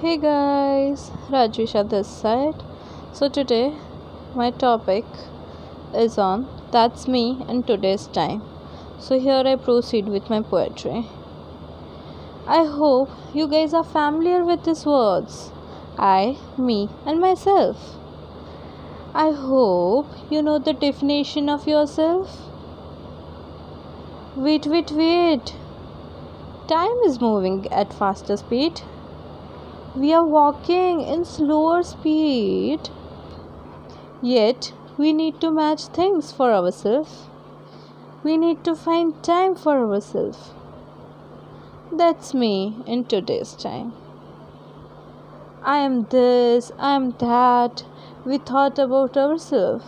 Hey guys, Rajvi Shah this side. So today my topic is on That's Me in Today's Time. So here I proceed with my poetry. I hope you guys are familiar with these words. I, me, and myself. I hope you know the definition of yourself. Wait, wait, wait. Time is moving at faster speed we are walking in slower speed yet we need to match things for ourselves. We need to find time for ourselves. That's me in today's time. I am this i am that. We thought about ourselves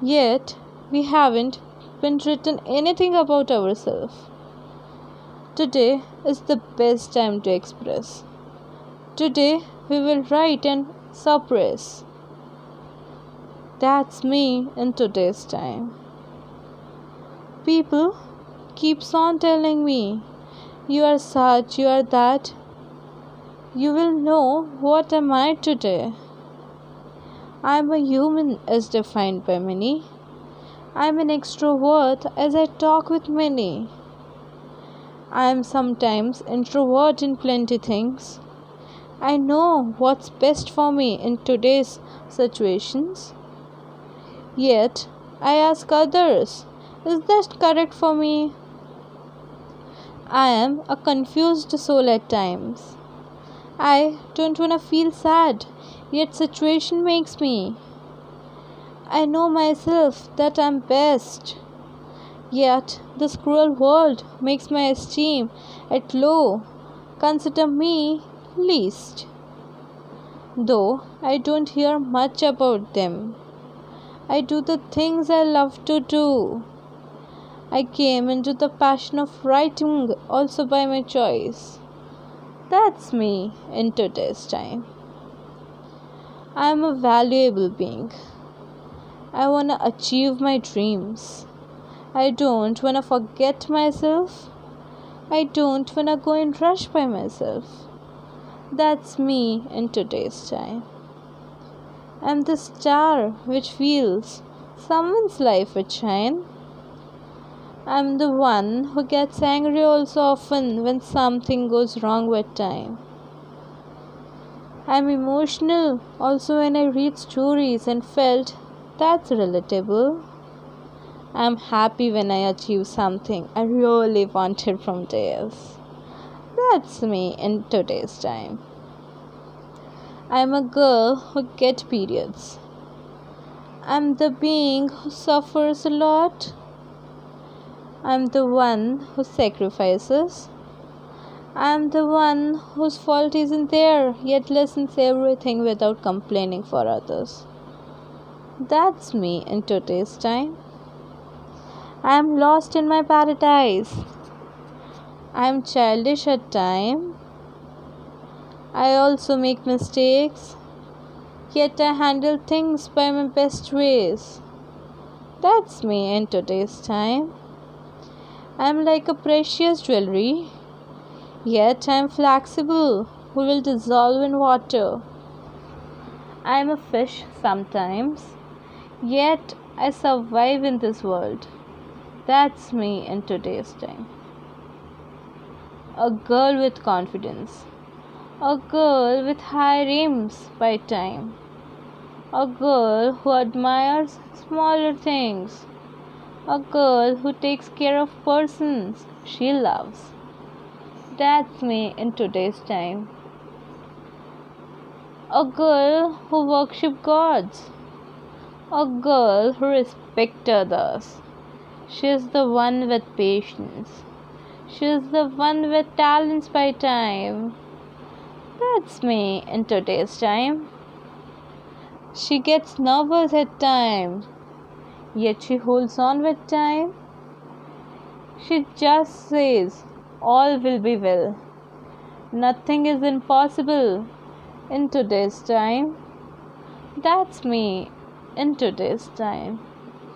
yet we haven't been written anything about ourselves. Today is the best time to express Today we will write and suppress. That's me in today's time. People keeps on telling me you are such, you are that. You will know what am I today. I am a human as defined by many. I am an extrovert as I talk with many. I am sometimes introvert in plenty things. I know what's best for me in today's situations. Yet, I ask others, is that correct for me? I am a confused soul at times. I don't want to feel sad, yet situation makes me. I know myself that I'm best. Yet this cruel world makes my esteem at low. Consider me least, though I don't hear much about them. I do the things I love to do. I came into the passion of writing also by my choice. That's me in today's time. I am a valuable being. I want to achieve my dreams. I don't want to forget myself. I don't want to go in rush by myself. That's me in today's time. I'm the star which feels someone's life would shine. I'm the one who gets angry also often when something goes wrong with time. I'm emotional also when I read stories and felt that's relatable. I'm happy when I achieve something I really wanted from days. That's me in today's time. I'm a girl who gets periods. I'm the being who suffers a lot. I'm the one who sacrifices. I'm the one whose fault isn't there, yet listens everything without complaining for others. That's me in today's time. I'm lost in my paradise. I'm childish at times. I also make mistakes, yet I handle things by my best ways. That's me in today's time. I'm like a precious jewelry, yet I'm flexible, who will dissolve in water. I'm a fish sometimes, yet I survive in this world. That's me in today's time a girl with confidence, a girl with high rims by time, a girl who admires smaller things, a girl who takes care of persons she loves. That's me in today's time. A girl who worships gods, a girl who respects others. She is the one with patience. She's the one with talents by time. That's me in today's time. She gets nervous at time, yet she holds on with time. She just says, All will be well. Nothing is impossible in today's time. That's me in today's time.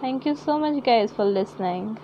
Thank you so much, guys, for listening.